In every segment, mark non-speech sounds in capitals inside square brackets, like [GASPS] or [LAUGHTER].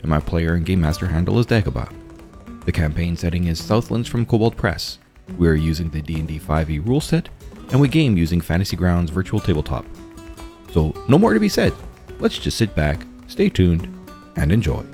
and my player and game master handle is Dagobah. The campaign setting is Southlands from Kobold Press. We are using the D&D 5e rule set, and we game using Fantasy Grounds Virtual Tabletop. So, no more to be said. Let's just sit back, stay tuned, and enjoy.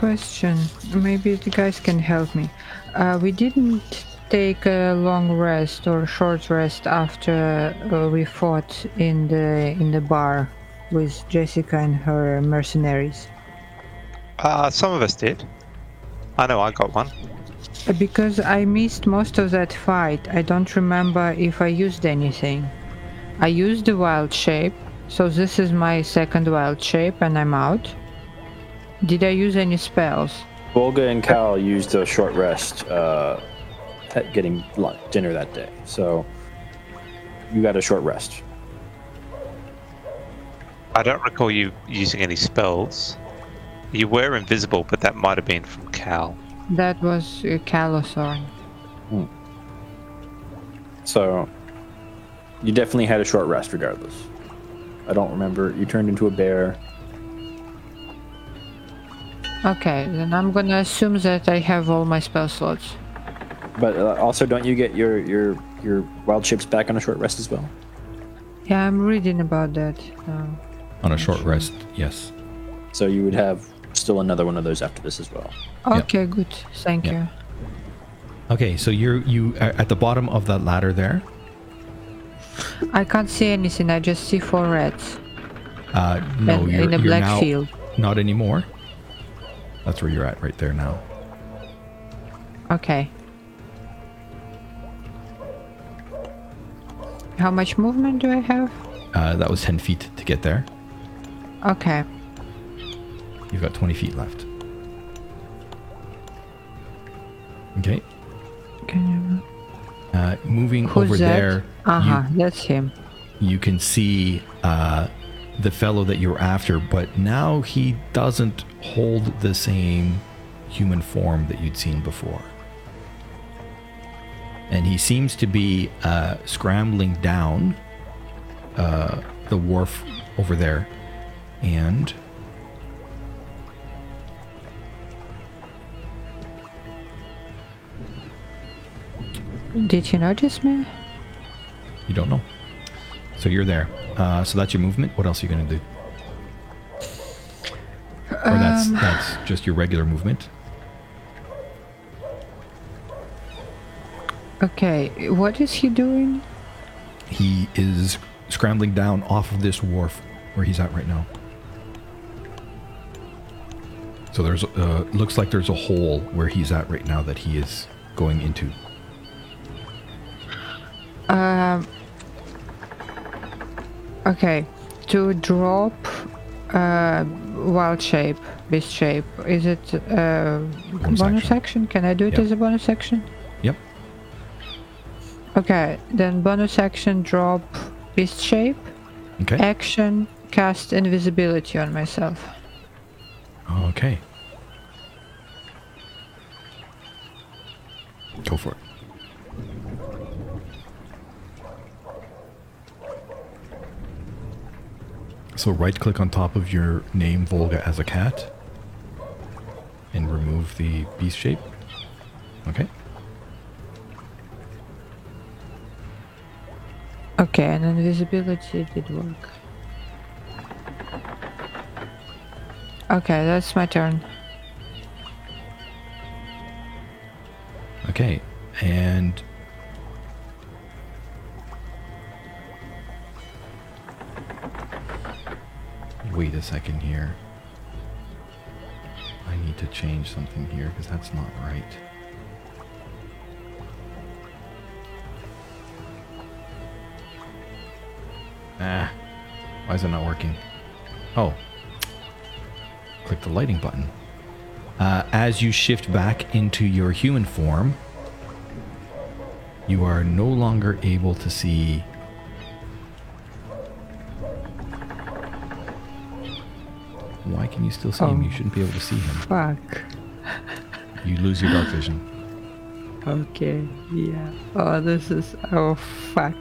Question. Maybe the guys can help me. Uh, we didn't take a long rest or short rest after uh, we fought in the in the bar with Jessica and her mercenaries. Uh, some of us did. I know I got one. Uh, Because I missed most of that fight, I don't remember if I used anything. I used the wild shape, so this is my second wild shape, and I'm out. Did I use any spells? Volga and Cal used a short rest uh, at getting lunch, dinner that day. So you got a short rest. I don't recall you using any spells. You were invisible, but that might have been from Cal. That was uh, Calothorn. So you definitely had a short rest regardless. I don't remember. You turned into a bear. Okay, then I'm gonna assume that I have all my spell slots. But uh, also, don't you get your, your, your wild shapes back on a short rest as well? Yeah, I'm reading about that. Uh, On a short rest, yes. So you would have still another one of those after this as well. okay, good. Thank Yeah. you. Okay, so you're you are at the bottom of that ladder there. I can't see anything. I just see four reds Uh, no, and you're, in a you're black now field. not anymore. That's where you're at right there now. Okay. How much movement do I have? Uh, that was 10 feet to get there. Okay. You've got 20 feet left. Okay. Can you... Uh, moving. Who's over that? there, Uh huh. That's him. you can see uh, the fellow that you're after, but now he doesn't hold the same human form that you'd seen before. And he seems to be uh, scrambling down uh, the wharf over there. And Did you notice me? you don't know. So you're there. Uh, so that's your movement. What else are you going to do? Or that's Um, that's just your regular movement. Okay. What is he doing? He is scrambling down off of this wharf where he's at right now. So there's uh, looks like there's a hole where he's at right now that he is going into. Um. Okay. To drop uh, wild shape, beast shape, is it uh, Bonus bonus, action. action? Can I do it Yep. as a bonus action? Yep. Okay, then bonus action drop beast shape. Okay. Action cast invisibility on myself. Okay. Go for it. So right click on top of your name Volga as a cat and remove the beast shape. Okay. Okay, and invisibility did work. Okay, that's my turn. Okay. And wait a second here. I need to change something here because that's not right. Ah, why is it not working? Oh, click the lighting button. Uh, as you shift back into your human form, you are no longer able to see. Why can you still see him? Oh. You shouldn't be able to see him. Fuck. [LAUGHS] You lose your dark vision. Okay. Yeah. Oh, this is. Oh, fuck.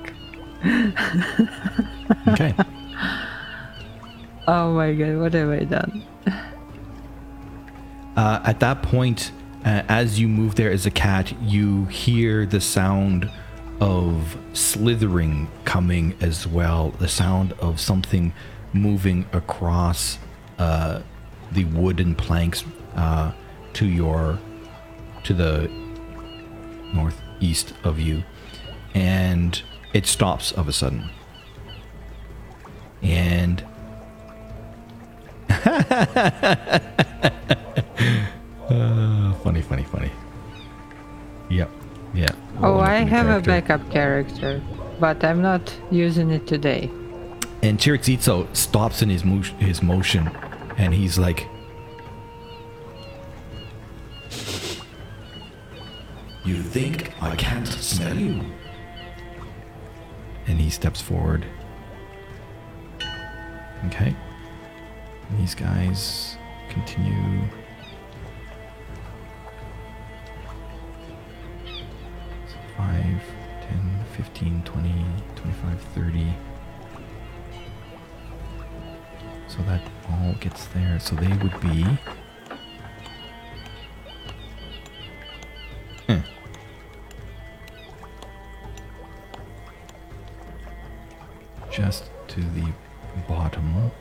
Okay. [LAUGHS] Oh my god, what have I done? [LAUGHS] Uh, at that point, uh, as you move there as a cat, you hear the sound of slithering coming as well. The sound of something moving across uh, the wooden planks uh, to your to the northeast of you, and it stops of a sudden. And [LAUGHS] Uh, funny, funny, funny. Yep. Yeah. Oh, I have a backup character, but I'm not using it today. And Chirixito stops in his mo- his motion, and he's like, "You think I can't smell you?" And he steps forward. Okay. And these guys continue. 5, 10, 15, 20, 25, 30. So that all gets there. So they would be. Hmm. Just to the bottom.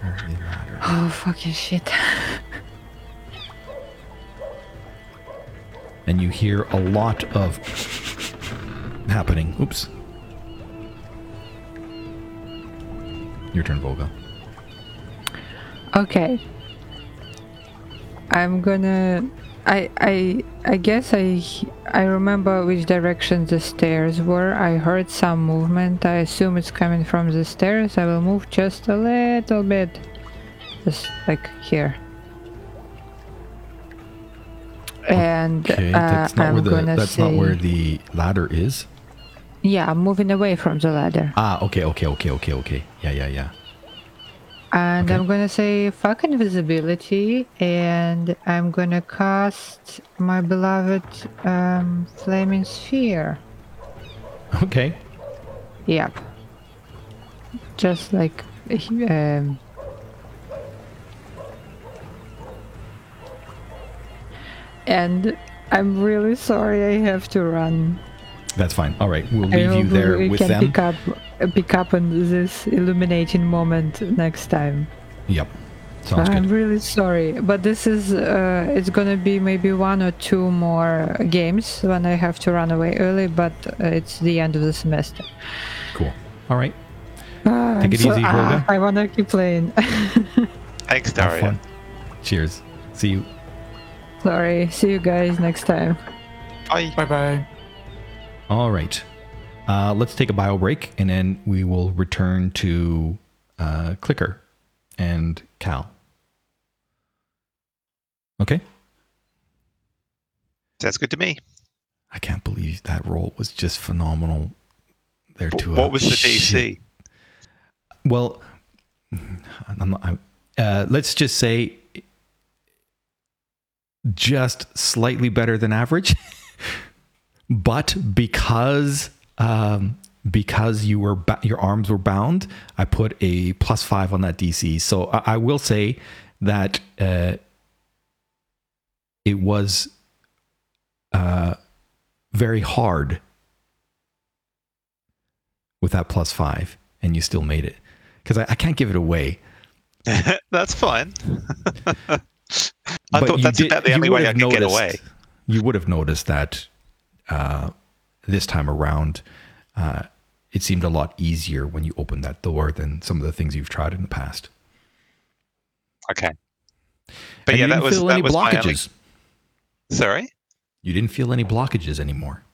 Where's the ladder? [GASPS] Oh, fucking shit. and you hear a lot of happening. Oops. Your turn, Volga. Okay. I'm gonna. I I I guess I I remember which direction the stairs were. I heard some movement. I assume it's coming from the stairs. I will move just a little bit, just like here. And Okay, uh, that's not I'm where the gonna that's say, not where the ladder is. Yeah, I'm moving away from the ladder. Ah, okay, okay, okay, okay, okay. Yeah, yeah, yeah. And Okay. I'm gonna say fuck invisibility, and I'm gonna cast my beloved um, flaming sphere. Okay. Yep. Just like [LAUGHS] um, and I'm really sorry I have to run. That's fine. All right, we'll leave you hope there we with can them. pick up pick up on this illuminating moment next time. Yep. Sounds I'm good. really sorry, but this is uh, it's gonna be maybe one or two more games when I have to run away early, but uh, it's the end of the semester. Cool. All right. Ah, Take it I'm easy, ah, I wanna keep playing. [LAUGHS] Thanks, Have Daria. fun. Cheers. See you. sorry. See you guys next time. Bye. Bye bye. All right. Uh, let's take a bio break and then we will return to uh, Clicker and Cal. Okay. Sounds good to me. I can't believe that role was just phenomenal. There too. what was the DC? Well, I'm not, I'm, uh, let's just say just slightly better than average. [LAUGHS] but because um, because you were ba- your arms were bound, I put a plus five on that DC. So I, I will say that uh, it was uh, very hard with that plus five, and you still made it because I, I can't give it away. [LAUGHS] That's fine. [LAUGHS] I But thought that's did- about the only way I could get away. You would have noticed that uh, this time around, uh, it seemed a lot easier when you opened that door than some of the things you've tried in the past. Okay. But And yeah, you that didn't was feel that any was my only- blockages. Sorry. You didn't feel any blockages anymore.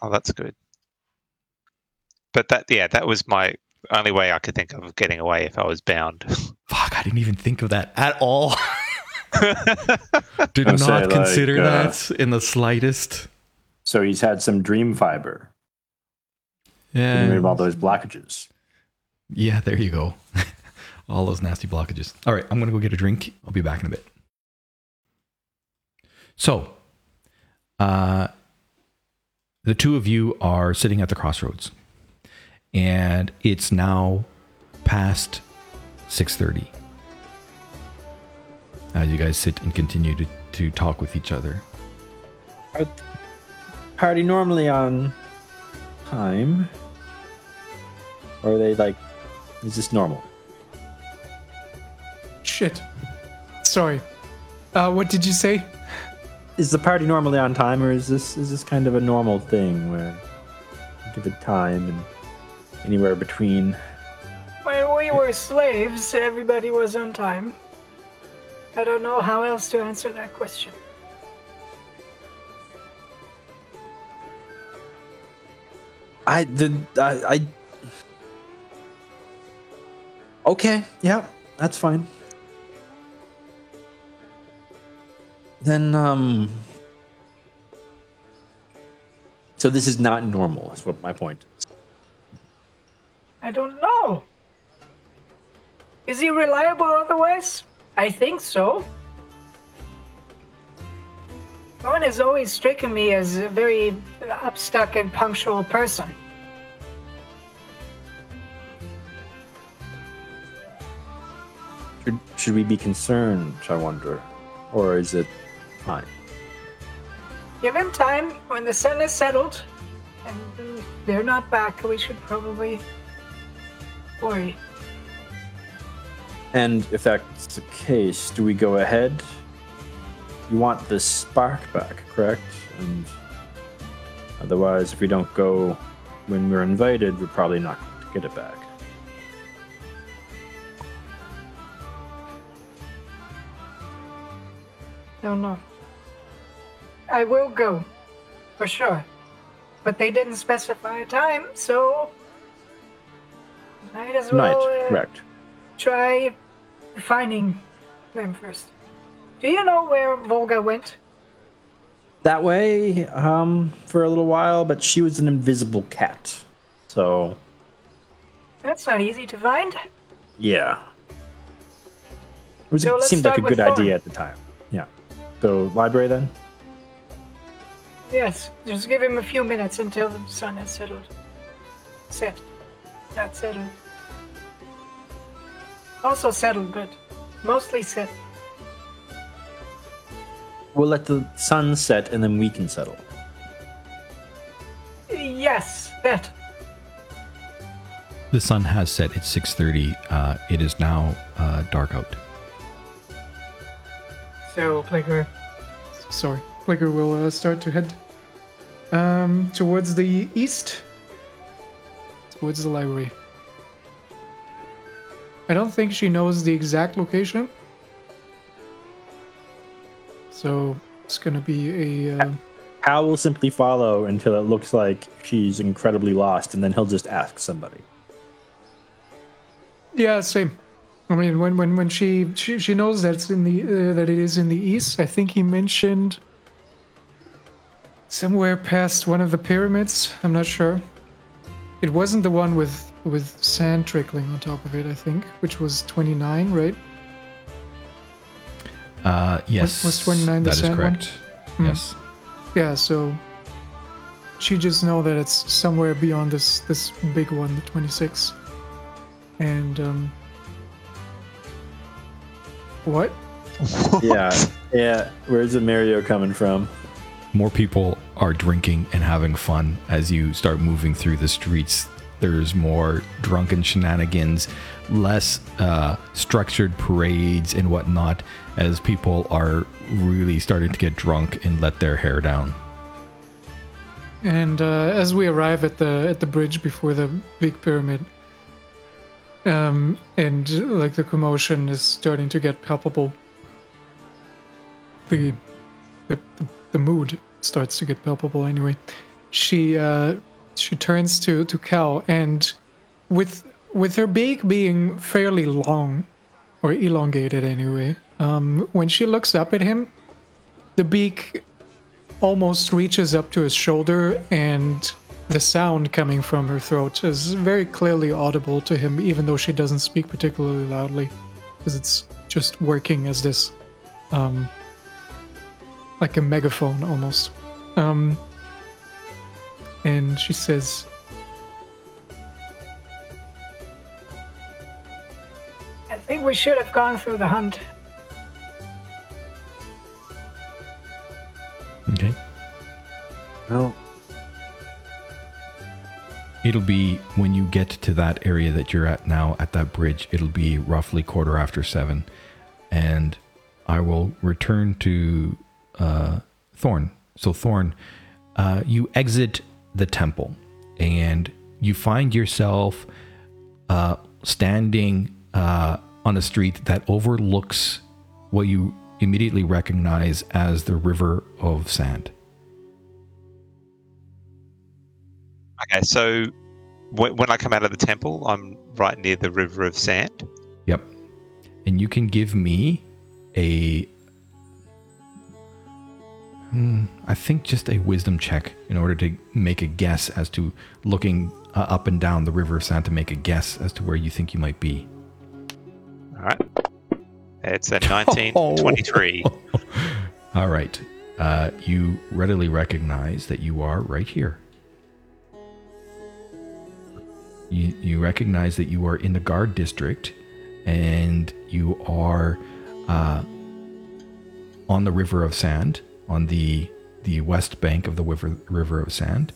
Oh, that's good. But that, yeah, that was my only way I could think of getting away if I was bound. [LAUGHS] Fuck, I didn't even think of that at all. [LAUGHS] Did I not say, like, consider uh, that in the slightest. So he's had some dream fiber. Yeah. Rid of all those blockages. yeah, there you go. [LAUGHS] all those nasty blockages. All right, I'm gonna go get a drink. I'll be back in a bit. So, uh, the two of you are sitting at the crossroads, and it's now past six thirty. As you guys sit and continue to, to talk with each other. Party normally on time. Or are they like, is this normal? Shit. Sorry. Uh, what did you say? Is the party normally on time, or is this is this kind of a normal thing where you give it time and anywhere between? When we were slaves, everybody was on time. I don't know how else to answer that question. I the I, I Okay, yeah, that's fine. Then um So this is not normal, is what my point is. I don't know. Is he reliable otherwise? I think so. Owen has always stricken me as a very upstuck and punctual person. Should, should we be concerned, I wonder? Or is it fine? Given time. When the sun is settled and they're not back, we should probably worry. And if that's the case, do we go ahead? You want the spark back, correct? And otherwise, if we don't go when we're invited, we're probably not going to get it back. Don't know. I will go, for sure. But they didn't specify a time, so might as Night, well uh, correct. try finding them first. Do you know where Volga went? That way, um, for a little while, but she was an invisible cat. So, That's not easy to find. yeah. It, was, So it seemed like a good Thorn. idea at the time. Yeah. So, library then? Yes, just give him a few minutes until the sun has settled. Set. Not settled. Also settled, but mostly set. We'll let the sun set and then we can settle. Yes, that. The sun has set. It's six thirty. Uh, it is now uh, dark out. So, Plager, Sorry. Flicker will uh, start to head um, towards the east, towards the library. I don't think she knows the exact location. So it's gonna be a. Uh, Hal will simply follow until it looks like she's incredibly lost, and then he'll just ask somebody. yeah, same. I mean, when when when she she, she knows that's in the uh, that it is in the east. I think he mentioned somewhere past one of the pyramids. I'm not sure. It wasn't the one with with sand trickling on top of it. I think, which was 29, right? Uh, yes, was 29 the that is sand one? correct. Hmm. Yes. Yeah. So she just know that it's somewhere beyond this this big one, the 26. And um, what? [LAUGHS] yeah, yeah. Where's the Mario coming from? More people are drinking and having fun as you start moving through the streets. There's more drunken shenanigans, less uh, structured parades and whatnot, as people are really starting to get drunk and let their hair down. And uh, as we arrive at the at the bridge before the big pyramid, um, and like the commotion is starting to get palpable, the the, the mood starts to get palpable. Anyway, she uh, she turns to to Cal, and with with her beak being fairly long, or elongated anyway, um, when she looks up at him, the beak almost reaches up to his shoulder, and the sound coming from her throat is very clearly audible to him, even though she doesn't speak particularly loudly, because it's just working as this, um, like a megaphone almost. Um, and she says, think we should have gone through the hunt. Okay. Well, It'll be when you get to that area that you're at now at that bridge, it'll be roughly quarter after seven. And I will return to uh, Thorn. So, Thorn, uh, you exit the temple and you find yourself uh, standing uh, on a street that overlooks what you immediately recognize as the River of Sand. Okay, so when, I come out of the temple, I'm right near the river of sand. Yep. And you can give me a. Hmm, I think just a wisdom check in order to make a guess as to looking uh, up and down the river of Sand to make a guess as to where you think you might be. All right. It's a 1923. [LAUGHS] [LAUGHS] All right. Uh, you readily recognize that you are right here. You, you recognize that you are in the guard district and you are uh, on the river of sand on the the west bank of the river, river of sand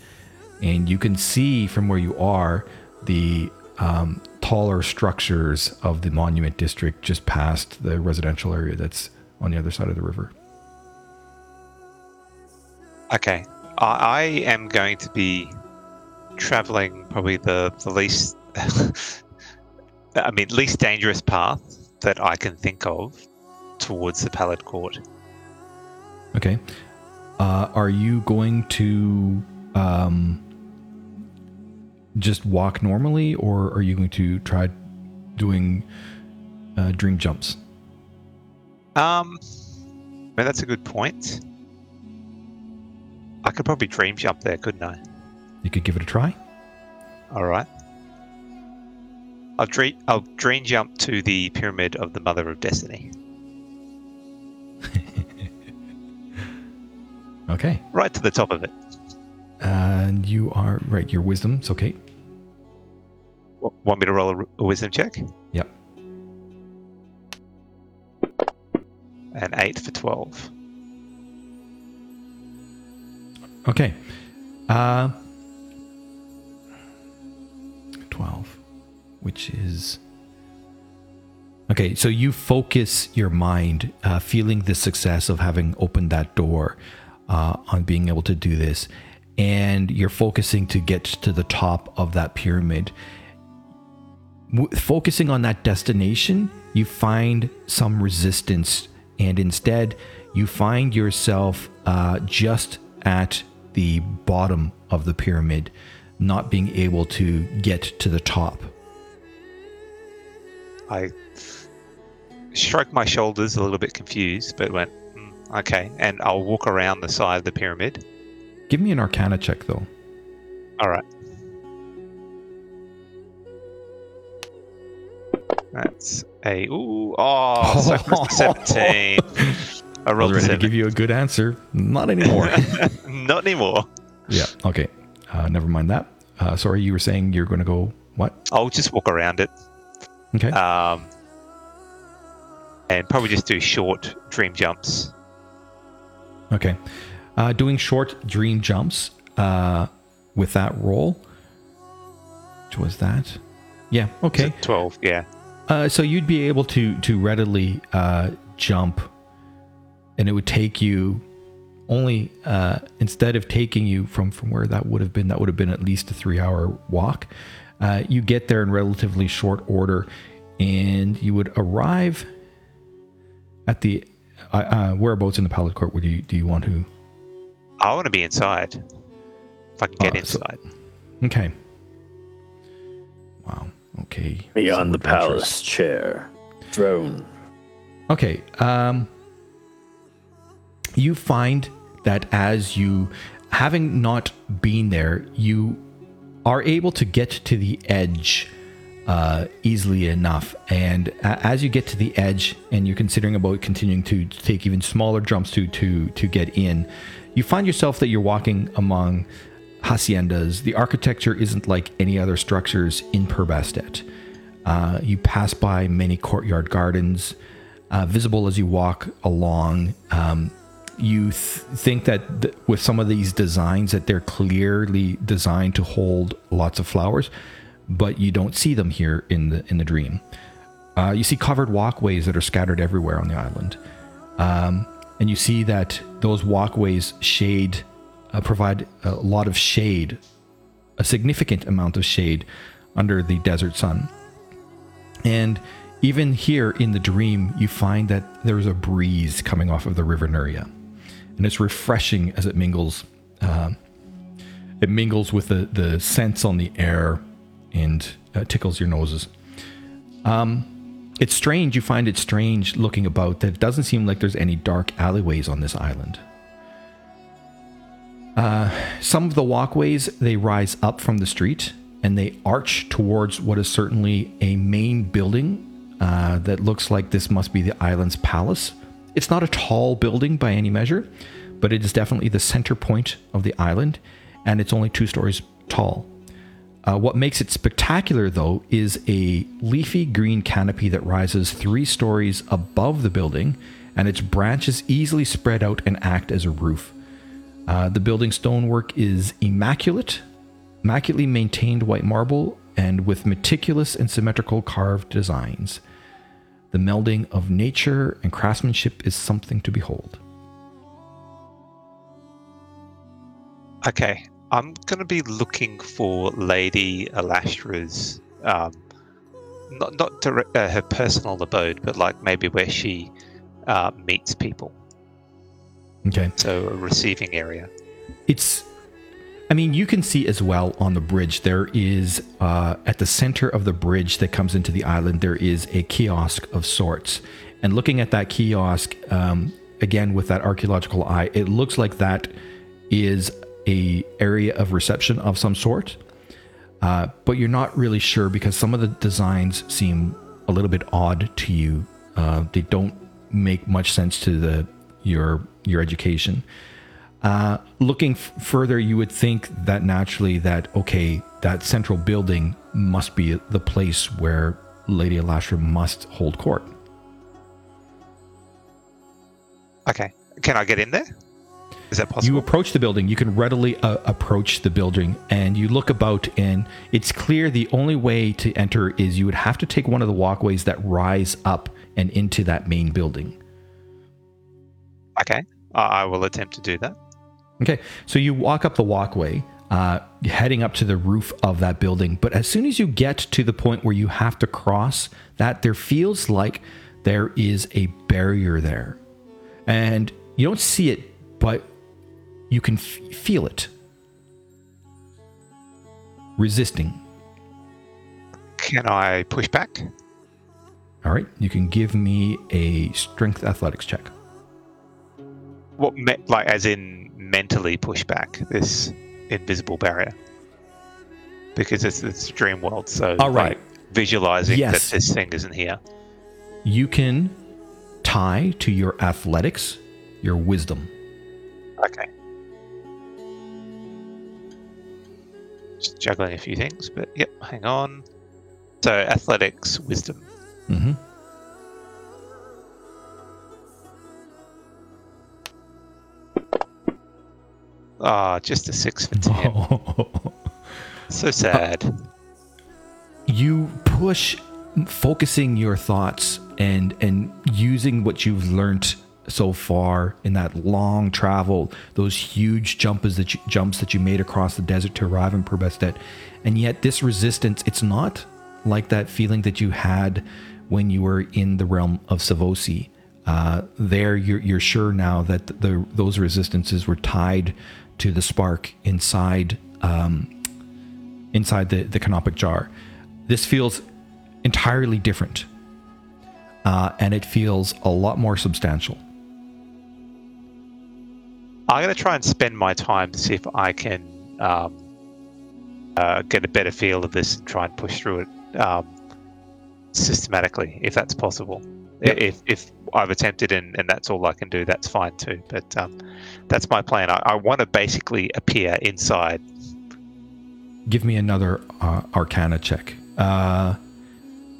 and you can see from where you are the um, taller structures of the monument district just past the residential area that's on the other side of the river Okay. I, am going to be traveling probably the, the least, [LAUGHS] I mean, least dangerous path that I can think of towards the Pallid Court. Okay. Uh, are you going to um, just walk normally, or are you going to try doing uh, dream jumps? Um, well, that's a good point. I could probably dream jump there, couldn't I? You could give it a try. All right. I'll dream. I'll dream jump to the pyramid of the Mother of Destiny. [LAUGHS] Okay. Right to the top of it. And you are right. Your wisdom's okay. Want me to roll a, wisdom check? Yep. An eight for twelve. Okay. Uh, 12, which is. Okay, so you focus your mind, uh, feeling the success of having opened that door, uh, on being able to do this, and you're focusing to get to the top of that pyramid. W- focusing on that destination, you find some resistance, and instead, you find yourself uh, just at the bottom of the pyramid, not being able to get to the top. I shrugged my shoulders a little bit confused, but went, "Hmm, okay. And I'll walk around the side of the pyramid. Give me an Arcana check, though. All right. That's a ooh oh so [LAUGHS] seventeen. I I was rolled a ready to give you a good answer. Not anymore. [LAUGHS] [LAUGHS] Not anymore. yeah. Okay. Uh, never mind that. Uh, sorry, you were saying you're going to go what? I'll just walk around it. Okay. Um, and probably just do short dream jumps. Okay. Uh, doing short dream jumps uh, with that roll. Which was that? Yeah. Okay. Twelve, yeah. Uh, so you'd be able to to readily uh, jump, and it would take you only uh, instead of taking you from from where that would have been, that would have been at least a three hour walk. Uh, you get there in relatively short order, and you would arrive at the uh, uh, whereabouts in the palace court. Would you do you want to? I want to be inside. If I can get Uh, so- inside. Okay. Wow. Okay. Beyond the palace chair. Throne. Okay. Um, you find that as you, having not been there, you are able to get to the edge uh, easily enough. And a- as you get to the edge, and you're considering about continuing to take even smaller jumps to to to get in, you find yourself that you're walking among haciendas. The architecture isn't like any other structures in Perbastet. Uh, you pass by many courtyard gardens, uh, visible as you walk along. Um, you th- think that th- with some of these designs that they're clearly designed to hold lots of flowers, but you don't see them here in the in the dream. Uh, you see covered walkways that are scattered everywhere on the island, um, and you see that those walkways shade uh, provide a lot of shade, a significant amount of shade under the desert sun. And even here in the dream, you find that there's a breeze coming off of the river Nuria, and it's refreshing as it mingles. Uh, it mingles with the the scents on the air, and uh, tickles your noses. Um, it's strange. You find it strange looking about that it doesn't seem like there's any dark alleyways on this island. Uh, some of the walkways they rise up from the street and they arch towards what is certainly a main building uh, that looks like this must be the island's palace. It's not a tall building by any measure, but it is definitely the center point of the island, and it's only two stories tall. Uh, what makes it spectacular, though, is a leafy green canopy that rises three stories above the building, and its branches easily spread out and act as a roof. Uh, the building stonework is immaculate, immaculately maintained white marble, and with meticulous and symmetrical carved designs. The melding of nature and craftsmanship is something to behold. Okay, I'm going to be looking for Lady Alastra's, um, not not direct, uh, her personal abode, but like maybe where she uh, meets people. Okay. So a receiving area. It's, I mean, you can see as well on the bridge, there is, uh, at the center of the bridge that comes into the island, there is a kiosk of sorts. And looking at that kiosk, um, again, with that archaeological eye, it looks like that is a area of reception of some sort. Uh, but you're not really sure because some of the designs seem a little bit odd to you. Uh, they don't make much sense to the your your education. Uh, looking f- further, you would think that naturally that okay, that central building must be the place where Lady Elastra must hold court. Okay, can I get in there? Is that possible? You approach the building. You can readily uh, approach the building, and you look about, and it's clear the only way to enter is you would have to take one of the walkways that rise up and into that main building. Okay, I will attempt to do that. Okay, so you walk up the walkway, uh, heading up to the roof of that building. But as soon as you get to the point where you have to cross that, there feels like there is a barrier there. And you don't see it, but you can f- feel it resisting. Can I push back? All right, you can give me a strength athletics check. What, me- like, as in mentally push back this invisible barrier? Because it's it's dream world, so All right. like, visualizing Yes. that this thing isn't here. You can tie to your athletics your wisdom. Okay. Just juggling a few things, but yep, hang on. So athletics, wisdom. hmm Ah, just a six for ten. [LAUGHS] so sad. you push focusing your thoughts and and using what you've learned so far in that long travel, those huge jumps that you, jumps that you made across the desert to arrive in Perbastet, and yet this resistance, it's not like that feeling that you had when you were in the realm of Savosi. Uh, there, you're, you're sure now that the those resistances were tied to the spark inside um, inside the the canopic jar. This feels entirely different, uh, and it feels a lot more substantial. I'm going to try and spend my time to see if I can um, uh, get a better feel of this and try and push through it um, systematically, if that's possible. Yep. If, if I've attempted and, and that's all I can do, that's fine too. But um, that's my plan. I, I want to basically appear inside. Give me another uh, Arcana check. Uh,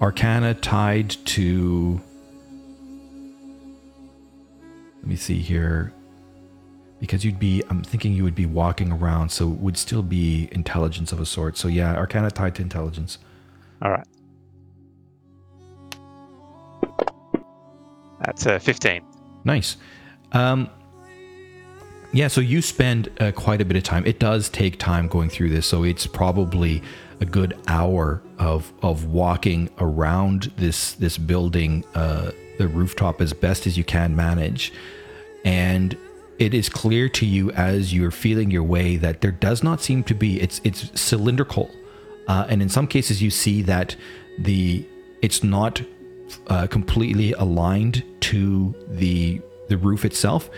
Arcana tied to. Let me see here. Because you'd be, I'm thinking you would be walking around, so it would still be intelligence of a sort. So yeah, Arcana tied to intelligence. All right. That's uh, 15. Nice. Um, yeah, so you spend uh, quite a bit of time. It does take time going through this, so it's probably a good hour of of walking around this this building, uh, the rooftop as best as you can manage, and it is clear to you as you're feeling your way that there does not seem to be. It's it's cylindrical, uh, and in some cases you see that the it's not uh, completely aligned to the the roof itself,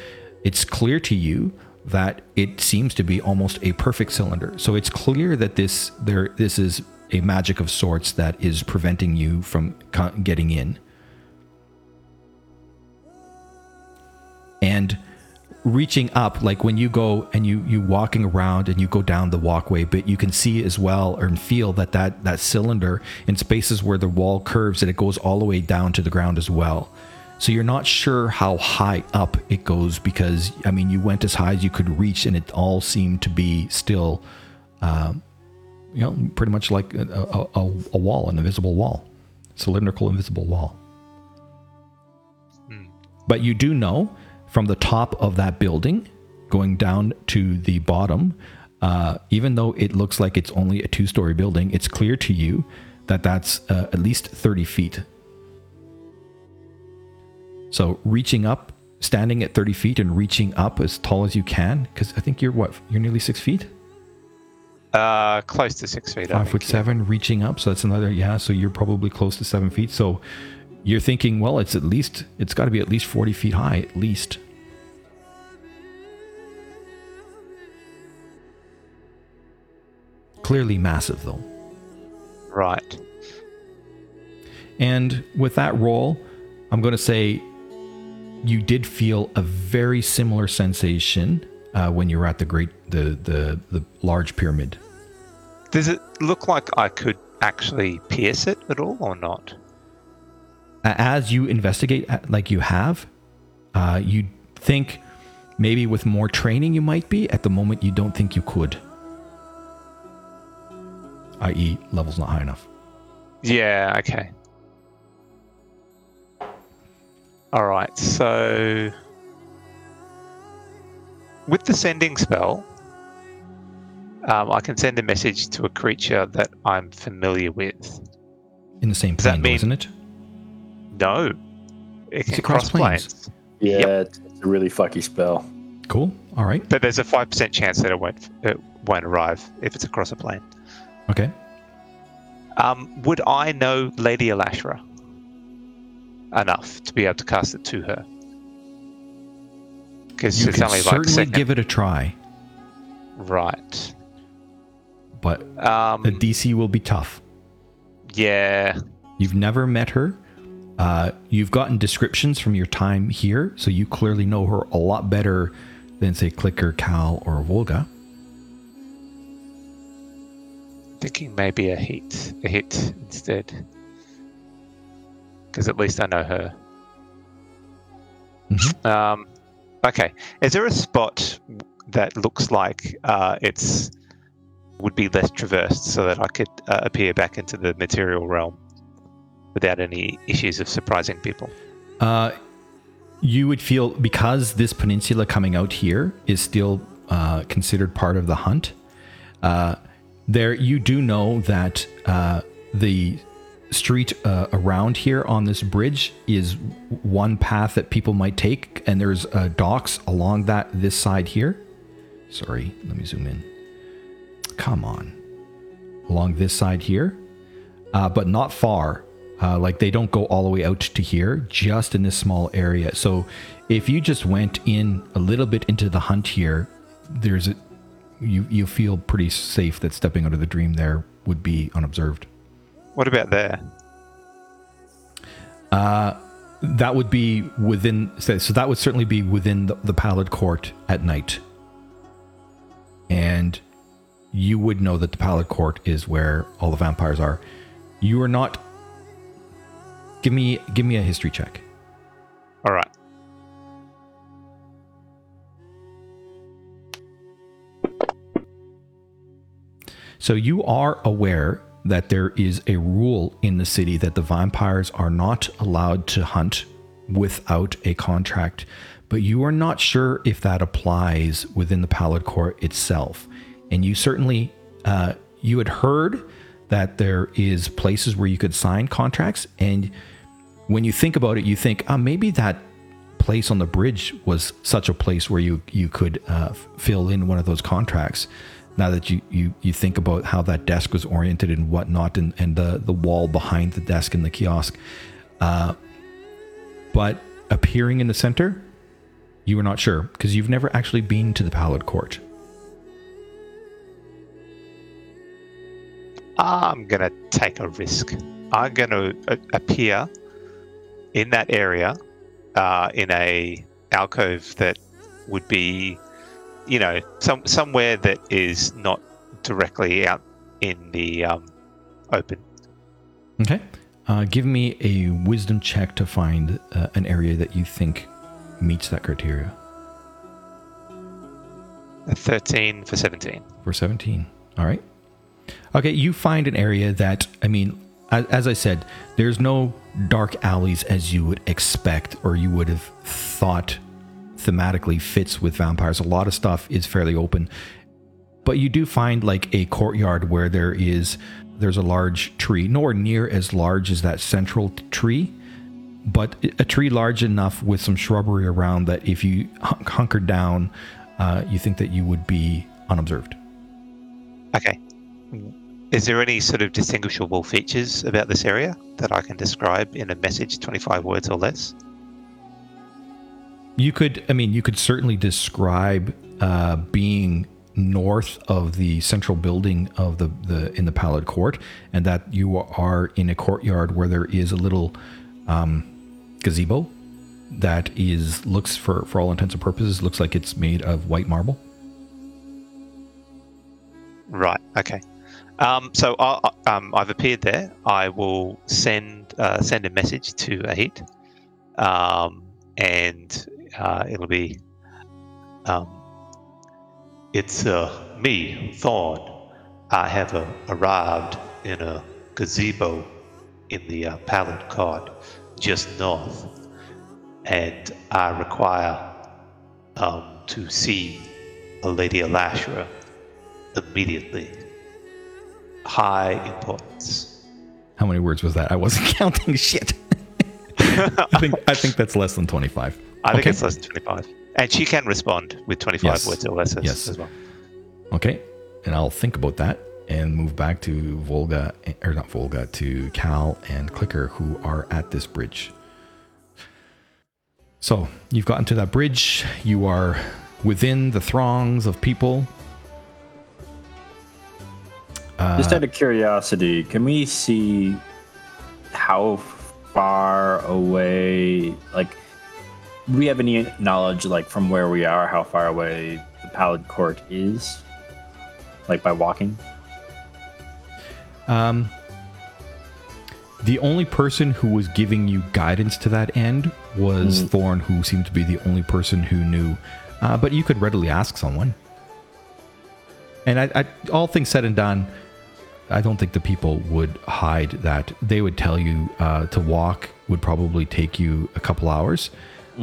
it's clear to you that it seems to be almost a perfect cylinder. So it's clear that this there this is a magic of sorts that is preventing you from getting in. And reaching up like when you go and you you walking around and you go down the walkway but you can see as well or feel that that that cylinder in spaces where the wall curves that it goes all the way down to the ground as well. So you're not sure how high up it goes because i mean you went as high as you could reach and it all seemed to be still um, you know pretty much like a, a, a, a wall an invisible wall cylindrical invisible wall. But you do know from the top of that building going down to the bottom, uh, even though it looks like it's only a two story building, it's clear to you that that's uh, at least 30 feet. So reaching up, standing at 30 feet and reaching up as tall as you can, because I think you're what? You're nearly six feet? Uh, close to six feet. Five foot think, yeah. seven reaching up so that's another yeah so you're probably close to seven feet so you're thinking well it's at least it's got to be at least 40 feet high at least clearly massive though Right. and with that roll i'm going to say you did feel a very similar sensation uh, when you were at the great the the the large pyramid Does it look like I could actually pierce it at all or not? As you investigate uh, like you have uh, you think maybe with more training you might be at the moment you don't think you could i.e level's not high enough Yeah, okay. All right, so with the sending spell, um, I can send a message to a creature that I'm familiar with. in the same Does that plane mean- isn't it No, it can it cross cross planes. planes? Yeah, Yep. it's, it's a really fucky spell. cool all right but there's a five percent chance that it won't it won't arrive if it's across a plane. okay Um, would I know Lady Alashra enough to be able to cast it to her? Because you it's can only like certainly second. give it a try right. but Um, the dc will be tough yeah. You've never met her. Uh, you've gotten descriptions from your time here, so you clearly know her a lot better than, say, Clicker, Cal, or Volga. Thinking maybe a hit, a hit instead. Because at least I know her. Mhm. Um, okay. Is there a spot that looks like uh, it's would be less traversed, so that I could uh, appear back into the material realm without any issues of surprising people? Uh, you would feel because this peninsula coming out here is still uh, considered part of the hunt. Uh, there, you do know that uh, the street uh, around here on this bridge is one path that people might take, and there's uh, docks along that this side here. Sorry, let me zoom in. Come on, along this side here, but not far. Uh, like they don't go all the way out to here, just in this small area. So if you just went in a little bit into the hunt here, there's a you you feel pretty safe that stepping out of the dream there would be unobserved. What about there? Uh, That would be within so so that would certainly be within the, the pallid court at night. And you would know that the pallid court is where all the vampires are. You are not Give me give me a history check. All right. So you are aware that there is a rule in the city that the vampires are not allowed to hunt without a contract, but you are not sure if that applies within the Pallid Court itself. And you certainly uh, you had heard that there is places where you could sign contracts, and when you think about it, you think, ah, maybe that place on the bridge was such a place where you you could uh, fill in one of those contracts. Now that you, you you think about how that desk was oriented and whatnot, and, and the the wall behind the desk in the kiosk, uh, but appearing in the center, you were not sure because you've never actually been to the Pallid Court. I'm gonna take a risk. I'm gonna uh, appear in that area, uh, in a alcove that would be, you know, some somewhere that is not directly out in the um, open. Okay, uh, give me a wisdom check to find uh, an area that you think meets that criteria. A Thirteen for seventeen. for 17. All right. Okay, you find an area that, I mean, as, I said, there's no dark alleys as you would expect or you would have thought thematically fits with vampires. A lot of stuff is fairly open. But you do find like a courtyard where there is there's a large tree, nowhere near as large as that central tree, but a tree large enough with some shrubbery around that if you hun- hunker down, uh, you think that you would be unobserved. Okay. Is there any sort of distinguishable features about this area that I can describe in a message, 25 words or less? You could, I mean, you could certainly describe uh, being north of the central building of the, the in the Pallid Court, and that you are in a courtyard where there is a little um, gazebo that is looks for for all intents and purposes looks like it's made of white marble. Right. Okay. Um, so I, um, I've appeared there. I will send uh, send a message to Ahit, um, and uh, it'll be. Um, it's uh, me, Thorn. I have uh, arrived in a gazebo in the uh, Pallid Court just north, and I require um, to see a Lady Alashra immediately. High importance. How many words was that? I wasn't [LAUGHS] counting shit. [LAUGHS] I think I think that's less than twenty five. I think Okay. it's less than 25. And she can respond with 25 Yes. words or less as, Yes. as well. Okay, and I'll think about that and move back to Volga, or not Volga, to Cal and Clicker, who are at this bridge. So you've gotten to that bridge. You are within the throngs of people. Just out of curiosity, can we see how far away, like, do we have any knowledge, like, from where we are, how far away the Pallid Court is? Like, by walking? Um, the only person who was giving you guidance to that end was Thorn, who seemed to be the only person who knew. Uh, but you could readily ask someone. And I, I, all things said and done, I don't think the people would hide that. They would tell you uh, to walk would probably take you a couple hours.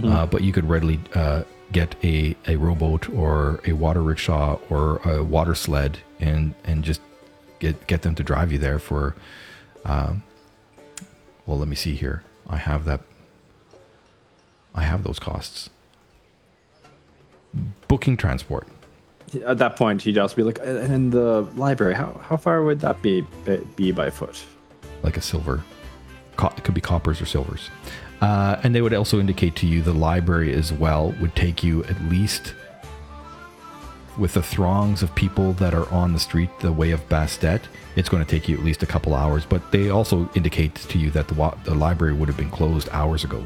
uh, but you could readily uh, get a, a rowboat or a water rickshaw or a water sled and and just get get them to drive you there for. Um, well, let me see here. I have that. I have those costs. Booking transport. At that point, he'd also be like, and in the library, how, how far would that be be by foot? like a silver. It could be coppers or silvers. Uh, and they would also indicate to you the library as well would take you at least with the throngs of people that are on the street the way of Bastet, it's going to take you at least a couple hours. But they also indicate to you that the, the library would have been closed hours ago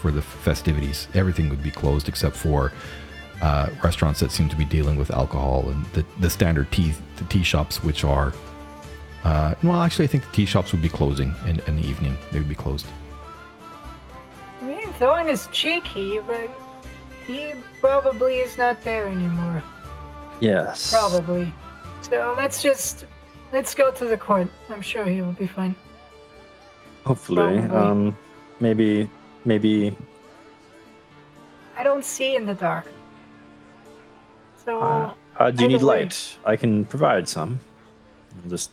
for the festivities. Everything would be closed except for uh, restaurants that seem to be dealing with alcohol and the, the standard tea the tea shops, which are uh, well, actually, I think the tea shops would be closing in, in the evening. They would be closed. I mean, Thorn is cheeky, but he probably is not there anymore. Yes. Probably. So let's just let's go to the court. I'm sure he will be fine. Hopefully. Probably. Um, maybe, maybe. I don't see in the dark. So Uh, uh, do you need Either way. light? I can provide some. I'll Just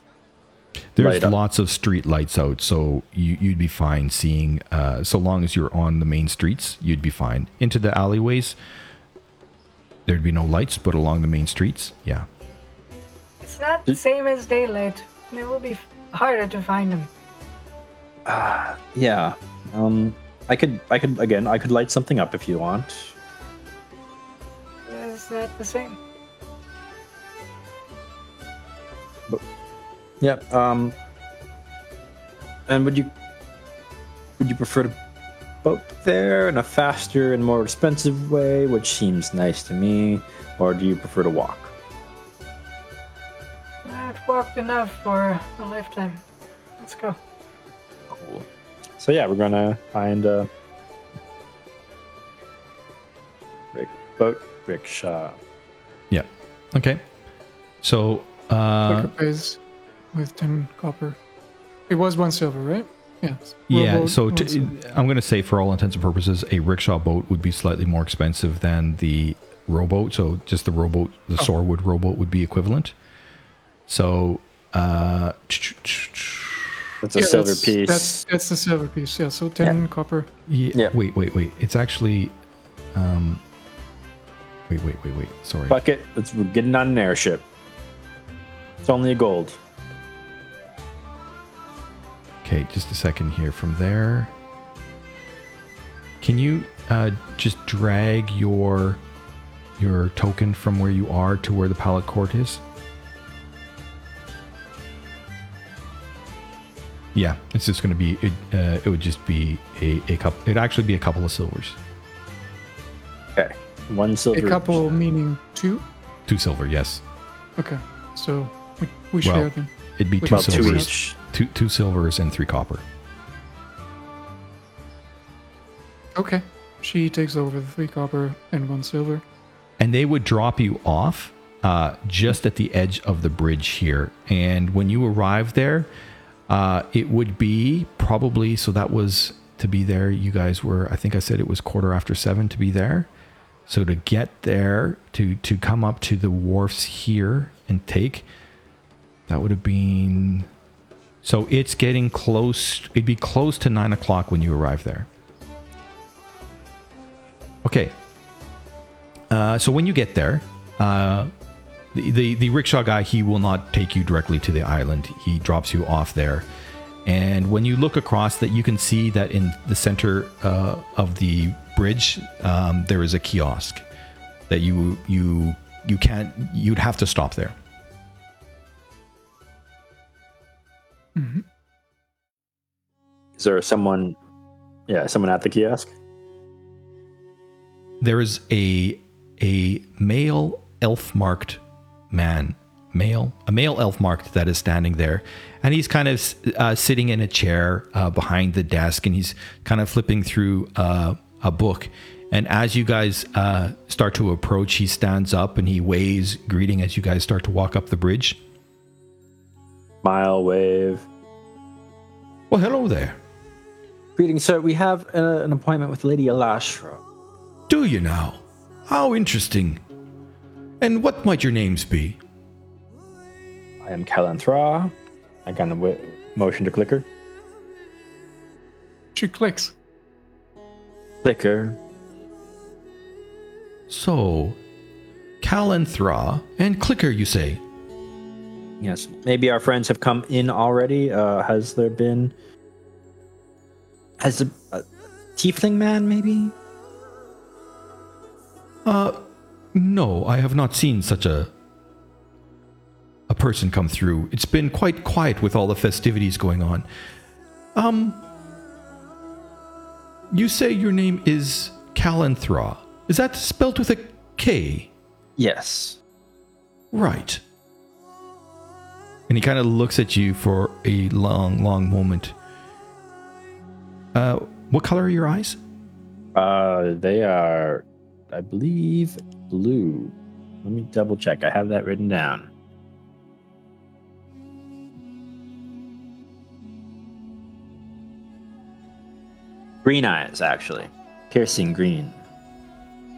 There's lots of street lights out, so you, you'd be fine seeing. Uh, so long as you're on the main streets, you'd be fine. Into the alleyways, there'd be no lights, but along the main streets, yeah. it's not the same as daylight. It will be harder to find them. Ah, yeah. Um, I could, I could again, I could light something up if you want. That the same? Yep. Um, and would you, would you prefer to boat there in a faster and more expensive way, which seems nice to me, or do you prefer to walk? I've walked enough for a lifetime. Let's go. Cool. So yeah, we're gonna find a rick, boat rickshaw. Yeah. Okay. So, uh, pays with 10 copper. It was one silver, right? Yes. yeah. Rowboat, So one to, silver. I'm going to say, for all intents and purposes, a rickshaw boat would be slightly more expensive than the rowboat. So just the rowboat, the Oh. Sorwood rowboat would be equivalent. So, uh, That's a Yeah, silver that's, piece. That's that's the silver piece. Yeah. So 10 copper. Yeah, Yeah. Wait, wait, wait. It's actually. Um, wait, wait, wait, wait. Sorry. Bucket. Let's we're getting on an airship. It's only a gold. Okay, just a second here. From there, can you uh, just drag your your token from where you are to where the Pallid Court is? Yeah, it's just going to be. It, uh, it would just be a, a couple. It'd actually be a couple of silvers. Okay. One silver. A couple meaning two. Two silver, yes. Okay. So we, we Well, share them. It'd be two Well, two silvers. each. Two two silvers and three copper. Okay. She takes over the three copper and one silver. and they would drop you off uh, just at the edge of the bridge here. And when you arrive there, uh, it would be probably so that was to be there. You guys were, I think I said it was quarter after seven to be there. So to get there, to to come up to the wharfs here and take, that would have been. So it's getting close. It'd be close to nine o'clock when you arrive there. Okay, uh, so when you get there, uh, the, the the rickshaw guy he will not take you directly to the island. He drops you off there, and when you look across, that you can see that in the center uh, of the bridge um, there is a kiosk that you you you can't you'd have to stop there. Is there someone? Yeah, someone at the kiosk. There is a a male elf marked man male a male elf marked that is standing there and he's kind of uh, sitting in a chair uh, behind the desk and he's kind of flipping through uh, a book and as you guys uh, start to approach he stands up and he waves greeting as you guys start to walk up the bridge Mile wave. well hello there Greetings, sir. We have uh, an appointment with Lady Alashra. do you now? How interesting. And what might your names be? I am Calanthra. I kind of w- motion to clicker. She clicks. Clicker. So, Calanthra and Clicker, you say? Yes. Maybe our friends have come in already. Uh, has there been. Has a, a tiefling man, maybe? Uh, no, I have not seen such a a person come through. It's been quite quiet with all the festivities going on. Um, you say your name is Calanthra. Is that spelt with a K? Yes. Right. And he kind of looks at you for a long, long moment. Uh, what color are your eyes? Uh, they are, I believe, blue. Let me double check. I have that written down. Green eyes, actually. Piercing green.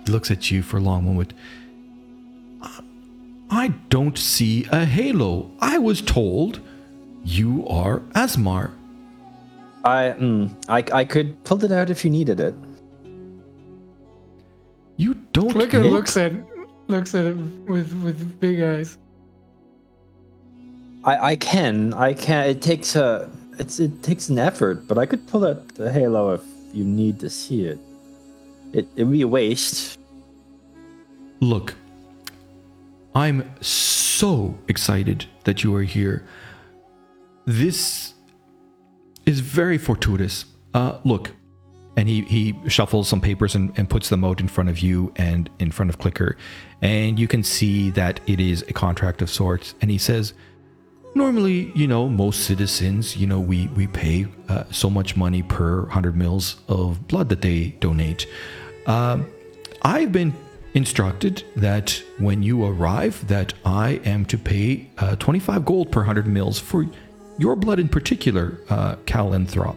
He looks at you for a long moment. I don't see a halo. I was told you are Aasimar. I, mm, I, I could pull it out if you needed it. You don't Clicker look- looks at looks at it with with big eyes. I, I can, I can. It takes a, it's it takes an effort, but I could pull out the halo if you need to see it. It it'd be a waste. Look, I'm so excited that you are here. This is very fortuitous. Uh, look, and he, he shuffles some papers and, and puts them out in front of you and in front of Clicker. And you can see that it is a contract of sorts. And he says, normally, you know, most citizens, you know, we, we pay uh, so much money per 100 mils of blood that they donate. Um, I've been instructed that when you arrive that I am to pay uh, 25 gold per 100 mils for your blood in particular, uh, Calanthra.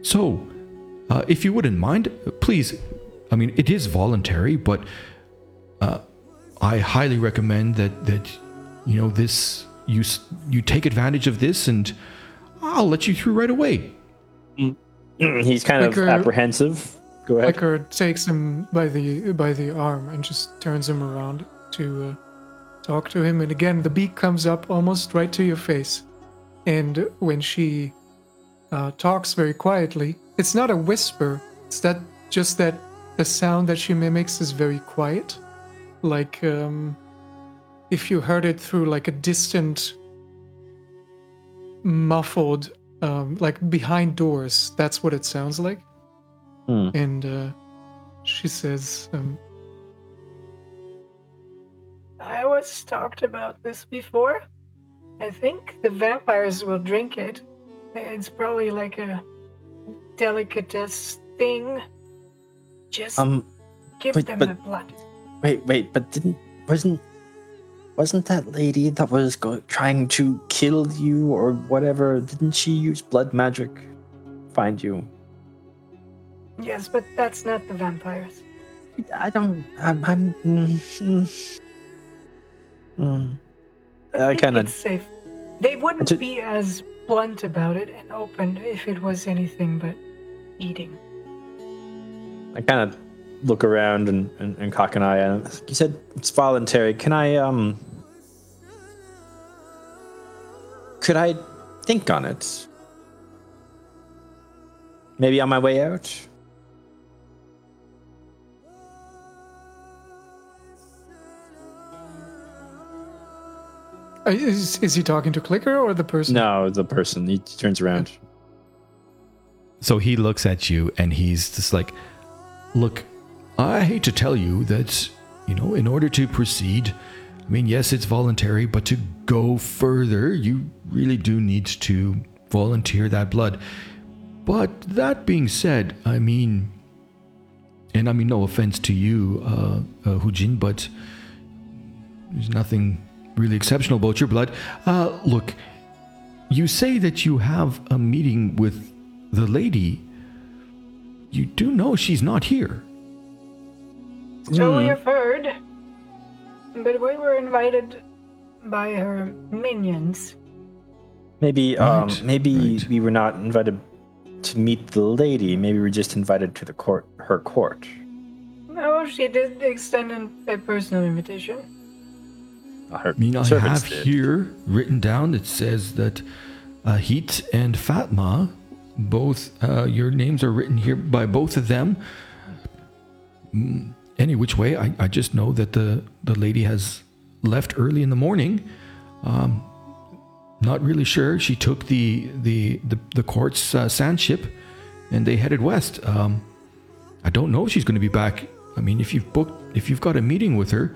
So, uh, if you wouldn't mind, please, I mean, it is voluntary, but uh, I highly recommend that, that, you know, this, you, you take advantage of this and I'll let you through right away. [CLEARS THROAT] He's kind Clicker- of apprehensive. Go ahead. Clicker takes him by the by the arm and just turns him around to uh, talk to him. And again, the beak comes up almost right to your face. And when she uh, talks very quietly, it's not a whisper. It's that just that the sound that she mimics is very quiet, like um, if you heard it through like a distant, muffled, um, like behind doors. That's what it sounds like Hmm. and uh, she says, um, I was talked about this before. I think the vampires will drink it. It's probably like a delicatess thing. Just Um, give but- them but- the blood. Wait, wait, but didn't wasn't wasn't that lady that was go- trying to kill you or whatever? Didn't she use blood magic? Find you? Yes, but that's not the vampires. I don't. I'm. I'm mm, mm, mm. I think kind it's of. safe. They wouldn't ju- be as blunt about it and open if it was anything but eating. I kind of look around and, and, and cock an eye at him. You said it's voluntary. Can I um? Could I think on it? Maybe on my way out. uh, is, is he talking to Clicker or the person? No, the person. He turns around. So he looks at you and he's just like, Look, I hate to tell you that, you know, in order to proceed, I mean, yes, it's voluntary, but to go further, you really do need to volunteer that blood. But that being said, I mean, and I mean, no offense to you, uh, uh, Hujin, but there's nothing really exceptional about your blood. Uh, look, you say that you have a meeting with the lady. you do know she's not here. So we Hmm. have heard, but we were invited by her minions. Maybe, um, Right, maybe right. we were not invited to meet the lady. Maybe we were just invited to the court, her court. No, she did extend a personal invitation. Uh, Her I mean, I servants have did. here written down it says that uh, Heat and Fatma, both uh, your names are written here by both of them. Mm, Any which way, I, I just know that the, the lady has left early in the morning. Um, not really sure. She took the the the, the court's uh, sand ship, and they headed west. Um, I don't know if she's going to be back. I mean, if you've booked, if you've got a meeting with her,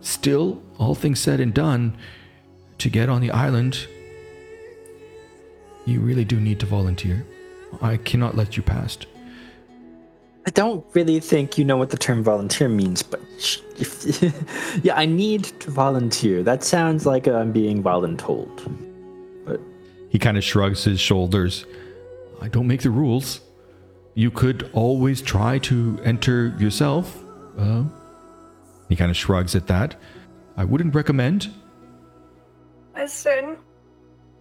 still, all things said and done, to get on the island, you really do need to volunteer. I cannot let you past. I don't really think you know what the term volunteer means, but if, [LAUGHS] yeah, I need to volunteer. That sounds like I'm being voluntold. But He kind of shrugs his shoulders. I don't make the rules. You could always try to enter yourself. Uh, he kind of shrugs at that. I wouldn't recommend. Listen,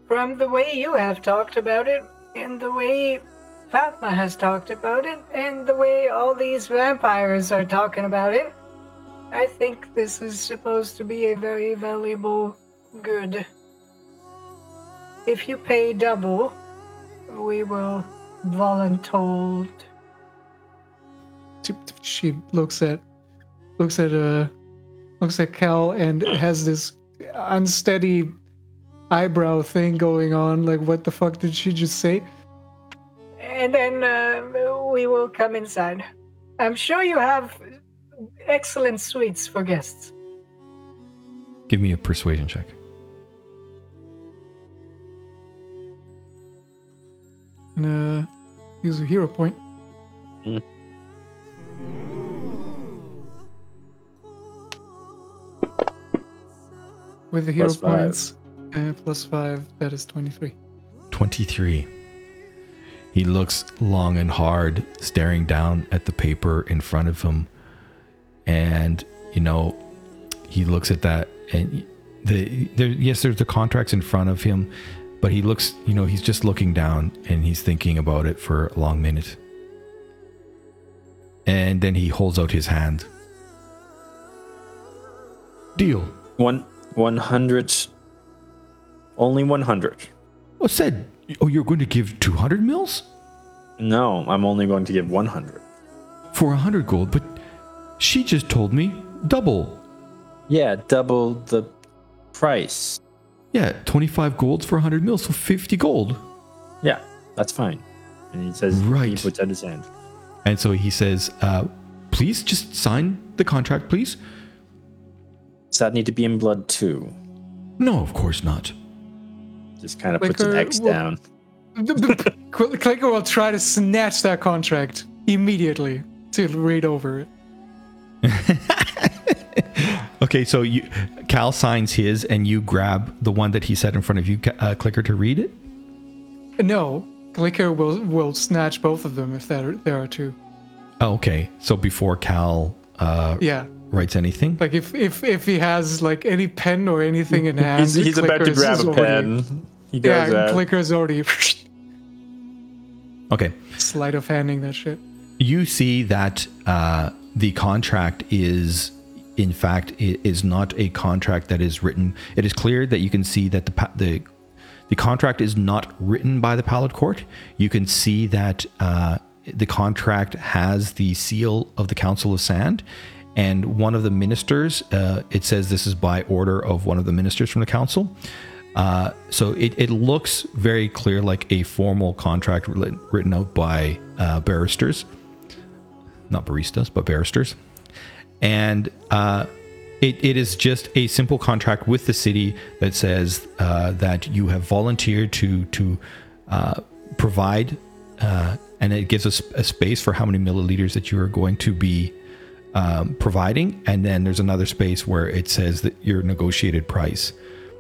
from the way you have talked about it, and the way Fatma has talked about it, and the way all these vampires are talking about it, I think this is supposed to be a very valuable good. If you pay double, we will voluntold. She looks at looks at uh looks at Cal and has this unsteady eyebrow thing going on. Like, what the fuck did she just say? And then uh, we will come inside. I'm sure you have excellent suites for guests. Give me a persuasion check. And uh, use a hero point. Hmm. With the hero Plus five. points, uh, plus five, that is twenty-three. 23. He looks long and hard, staring down at the paper in front of him. And, you know, he looks at that and the there yes, there's the contracts in front of him, but he looks, you know, he's just looking down and he's thinking about it for a long minute. And then he holds out his hand. Deal. one, one hundred, only one hundred. Oh, said, oh, you're going to give 200 mils? No, I'm only going to give one hundred. for a hundred gold, but she just told me double. Yeah, double the price. Yeah, 25 golds for 100 mils, so 50 gold. Yeah, that's fine. And he says, Right. He puts out his hand. And so he says, uh, please just sign the contract, please. Does that need to be in blood too? No, of course not. Just kind of puts an Clicker X will- down. Cl- [LAUGHS] Clicker will try to snatch that contract immediately to read over it. [LAUGHS] Okay, so you, Cal signs his, and you grab the one that he set in front of you, uh, Clicker, to read it. No, Clicker will will snatch both of them if there there are two. Oh, okay, so before Cal uh, Yeah, writes anything, like if if if he has like any pen or anything in [LAUGHS] hand, He's, he's about to grab is a already- pen. He goes Yeah, out. Clicker's already okay, sleight of handing that shit. you see that uh, the contract is in fact i- is not a contract that is written it is clear that you can see that the pa- the the contract is not written by the Pallid Court. You can see that uh, the contract has the seal of the Council of Sand, and one of the ministers. Uh, it says this is by order of one of the ministers from the council. Uh, so it, it looks very clear, like a formal contract written out by uh, barristers not baristas, but barristers. And uh, it, it is just a simple contract with the city that says uh, that you have volunteered to to uh, provide, and it gives us a space for how many milliliters that you are going to be um, providing. And then there's another space where it says that your negotiated price.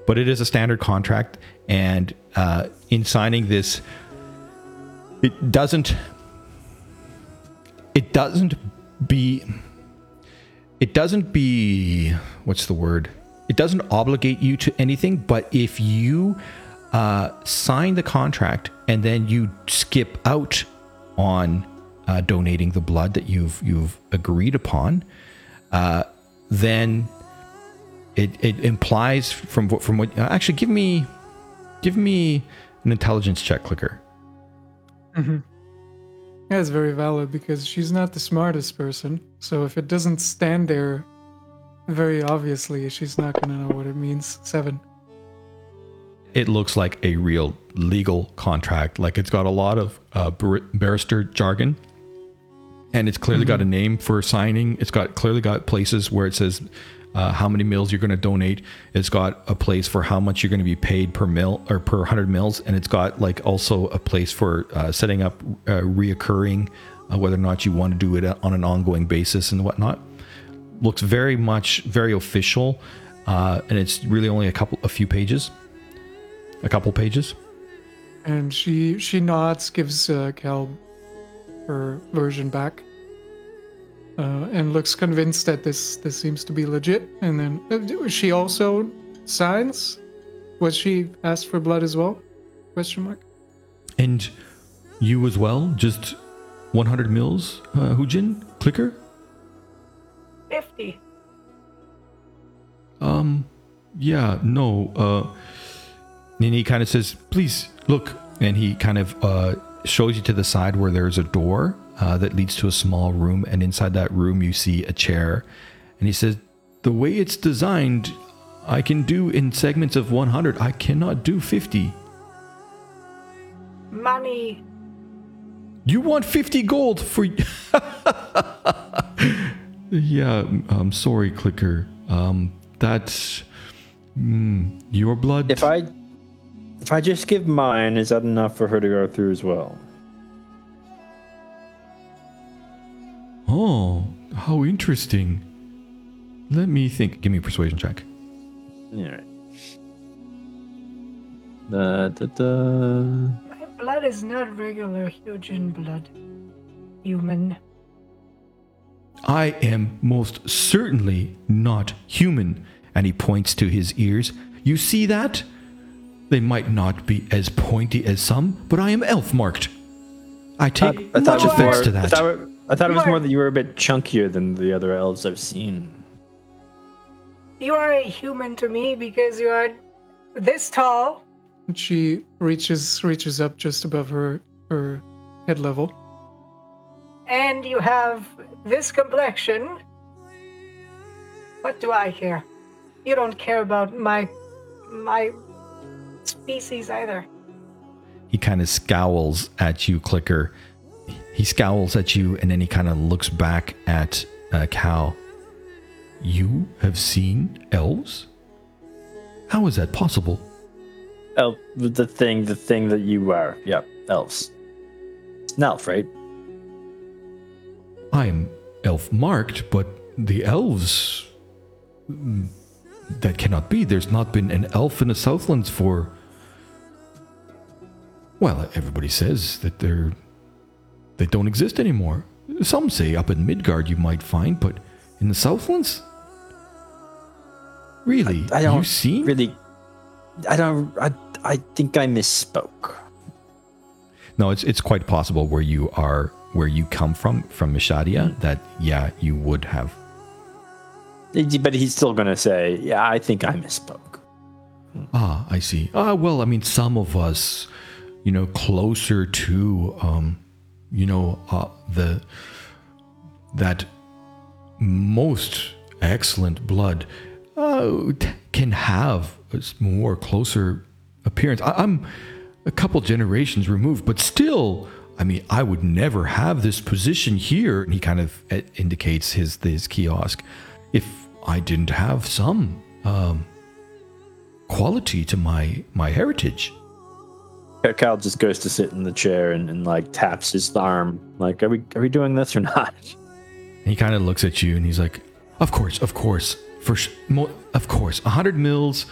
But it is a standard contract, and uh, in signing this, it doesn't it doesn't be it doesn't be what's the word it doesn't obligate you to anything but if you uh, sign the contract and then you skip out on uh, donating the blood that you've you've agreed upon uh, then it, it implies from what from what uh, actually give me give me an intelligence check clicker That's very valid because she's not the smartest person. So if it doesn't stand there very obviously, she's not going to know what it means. Seven. it looks like a real legal contract. Like it's got a lot of uh, bar- barrister jargon, and it's clearly got a name for signing. It's got clearly got places where it says uh, how many mils you're going to donate. It's got a place for how much you're going to be paid per mil or per hundred mils, and it's got like also a place for uh, setting up uh, reoccurring, uh, whether or not you want to do it on an ongoing basis and whatnot. Looks very much very official, uh, and it's really only a couple, a few pages, a couple pages. And she she nods, gives uh, Cal her version back, uh, and looks convinced that this this seems to be legit. And then uh, she also signs. Was she asked for blood as well? Question mark. And you as well? Just 100 mils, uh, Hujin? Clicker? 50. Um, yeah, no. Uh, and he kind of says, please, look. And he kind of uh, shows you to the side where there's a door uh, that leads to a small room. And inside that room, you see a chair. And he says, the way it's designed, I can do in segments of 100. I cannot do 50. Money. You want 50 gold for. [LAUGHS] yeah, I'm sorry, Clicker. Um, that's. Mm, your blood. If I if I just give mine, is that enough for her to go through as well? Oh, how interesting. Let me think. Give me a persuasion check. Alright. Da, da, da. My blood is not regular Hujan blood. Human. I am most certainly not human. And he points to his ears. You see that? They might not be as pointy as some, but I am elf marked. I take I thought much it was offense more, to I that. thought, I thought it was You more that you were a bit chunkier than the other elves I've seen. You are a human to me because you are this tall. She reaches reaches up just above her her head level. and you have this complexion. What do I care? You don't care about my my species either. he kind of scowls at you, Clicker. He scowls at you and then he kind of looks back at uh, Cal. You have seen elves? How is that possible? Elf, the thing, the thing that you are. Yep, elves. It's an elf, right? I am elf marked, but the elves. Mm, That cannot be. There's not been an elf in the Southlands for. Well, everybody says that they're. They don't exist anymore. Some say up in Midgard you might find, but in the Southlands? Really? I don't You've seen? really. I don't. I. I think I misspoke. No, it's it's quite possible where you are, where you come from, from Mishadia, that yeah, you would have. But he's still gonna say, "Yeah, I think I misspoke." Ah, I see. Ah, well, I mean, some of us, you know, closer to, um, you know, uh, the that most excellent blood uh, can have a more closer appearance. I- I'm a couple generations removed, but still, I mean, I would never have this position here. And he kind of uh, indicates his his kiosk. If I didn't have some um, quality to my my heritage. Cal just goes to sit in the chair and, and like taps his arm, like, "Are we are we doing this or not?" He kind of looks at you and he's like, "Of course, of course, for sh- mo- of course, a hundred mils,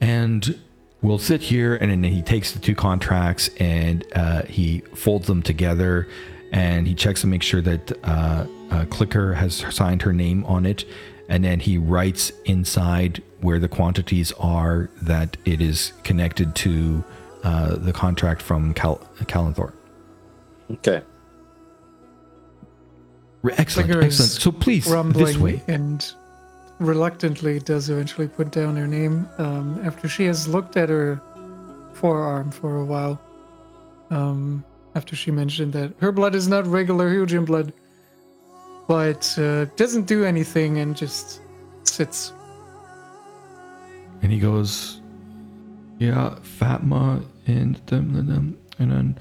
and we'll sit here." And then he takes the two contracts and uh, he folds them together, and he checks to make sure that uh, uh, Clicker has signed her name on it, and then he writes inside where the quantities are that it is connected to uh, the contract from Cal- Calanthra. Okay. Excellent, Clicker excellent. So please, this way. and reluctantly does eventually put down her name um, after she has looked at her forearm for a while. Um, after she mentioned that her blood is not regular Hugian blood, but uh, doesn't do anything and just sits. And he goes, "Yeah, Fatma and and then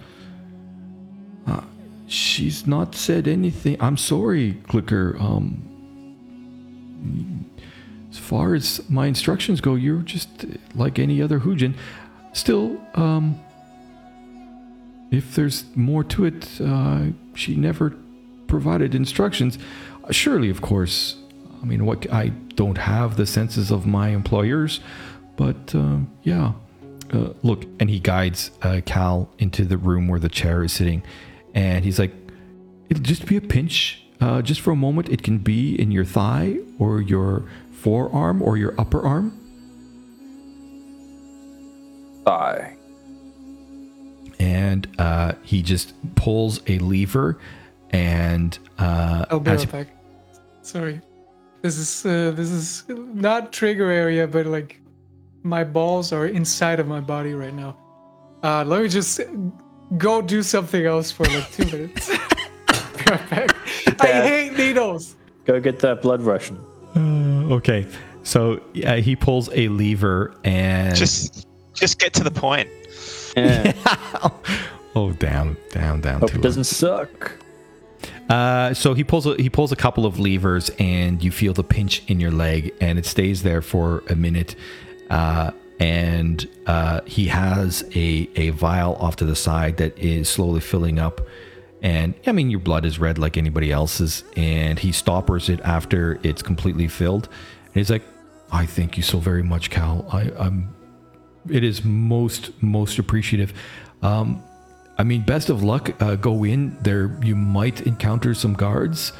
uh, she's not said anything. I'm sorry, Clicker. Um, as far as my instructions go, you're just like any other Hujin. Still, um, if there's more to it, uh, she never provided instructions. Surely, of course, I mean, what I don't have the senses of my employers, but uh, yeah. Uh, look, and he guides uh, Cal into the room where the chair is sitting, and he's like, "It'll just be a pinch, uh, just for a moment. It can be in your thigh, or your forearm, or your upper arm." Thigh. And uh, he just pulls a lever, and uh, I'll be as right back. Sorry. This is uh, this is not trigger area, but like my balls are inside of my body right now. Uh, let me just go do something else for like two minutes. [LAUGHS] right. I hate needles. Go get that blood rushing. Uh, okay, so yeah, he pulls a lever, and Just just get to the point. Yeah. [LAUGHS] oh, down, down, down. Hope to it doesn't suck. Uh, so he pulls a, he pulls a couple of levers, and you feel the pinch in your leg, and it stays there for a minute. Uh, and uh, he has a a vial off to the side that is slowly filling up. And I mean, your blood is red like anybody else's, and he stoppers it after it's completely filled. And he's like, "I thank you so very much, Cal. I, I'm it is most most appreciative. Um, I mean, best of luck. Uh, go in there. You might encounter some guards,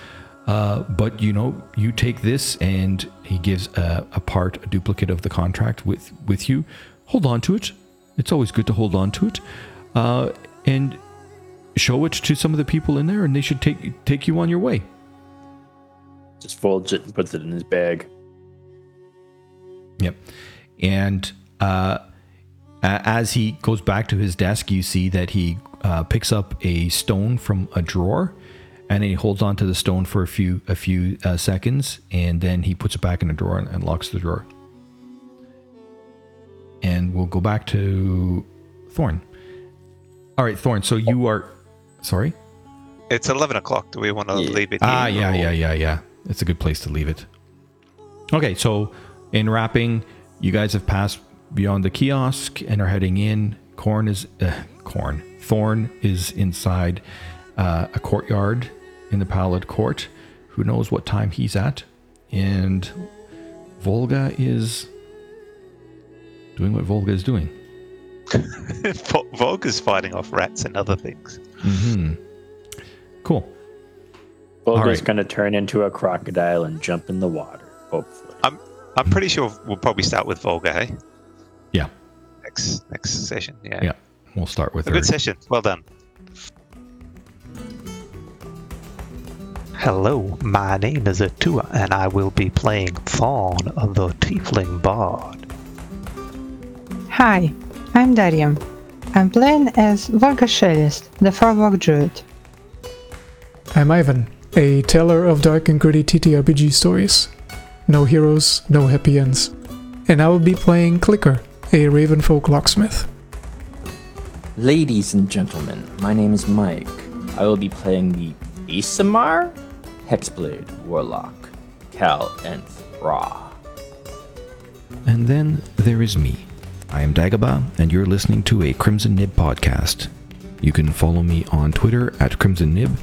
uh, but you know, you take this, and he gives a, a part, a duplicate of the contract with with you. Hold on to it. It's always good to hold on to it, uh, and show it to some of the people in there, and they should take take you on your way. Just folds it and puts it in his bag. Yep. And uh, as he goes back to his desk, you see that he uh, picks up a stone from a drawer, and then he holds on to the stone for a few a few uh, seconds, and then he puts it back in the drawer and, and locks the drawer. And we'll go back to Thorn. All right, Thorn. So you are sorry. It's eleven o'clock. Do we want to Yeah. leave it? Ah, here, yeah, or- yeah, yeah, yeah. It's a good place to leave it. Okay, so in wrapping, you guys have passed beyond the kiosk and are heading in. Corn is uh, corn. Thorn is inside uh, a courtyard in the Pallid Court. Who knows what time he's at? And Volga is doing what Volga is doing. [LAUGHS] Vo- Volga's fighting off rats and other things. hmm Cool. Volga's right. going to turn into a crocodile and jump in the water, hopefully. I'm pretty sure we'll probably start with Volga. Hey, Yeah, next next session. Yeah, yeah. We'll start with a her. good session. Well done. Hello, my name is Atua, and I will be playing Thorn, the Tiefling Bard. Hi, I'm Darium. I'm playing as Volga Shelest, the Farwalk Druid. I'm Ivan, a teller of dark and gritty TTRPG stories. No heroes, no happy ends. And I will be playing Clicker, a Ravenfolk locksmith. Ladies and gentlemen, my name is Mike. I will be playing the Aasimar Hexblade Warlock, Cal and Ra. And then there is me. I am Dagobah, and you're listening to a Crimson Nib podcast. You can follow me on Twitter at Crimson Nib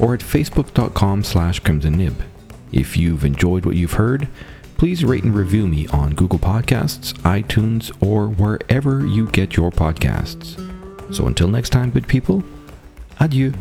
or at facebook.com slash Crimson Nib. If you've enjoyed what you've heard, please rate and review me on Google Podcasts, iTunes, or wherever you get your podcasts. So until next time, good people, adieu.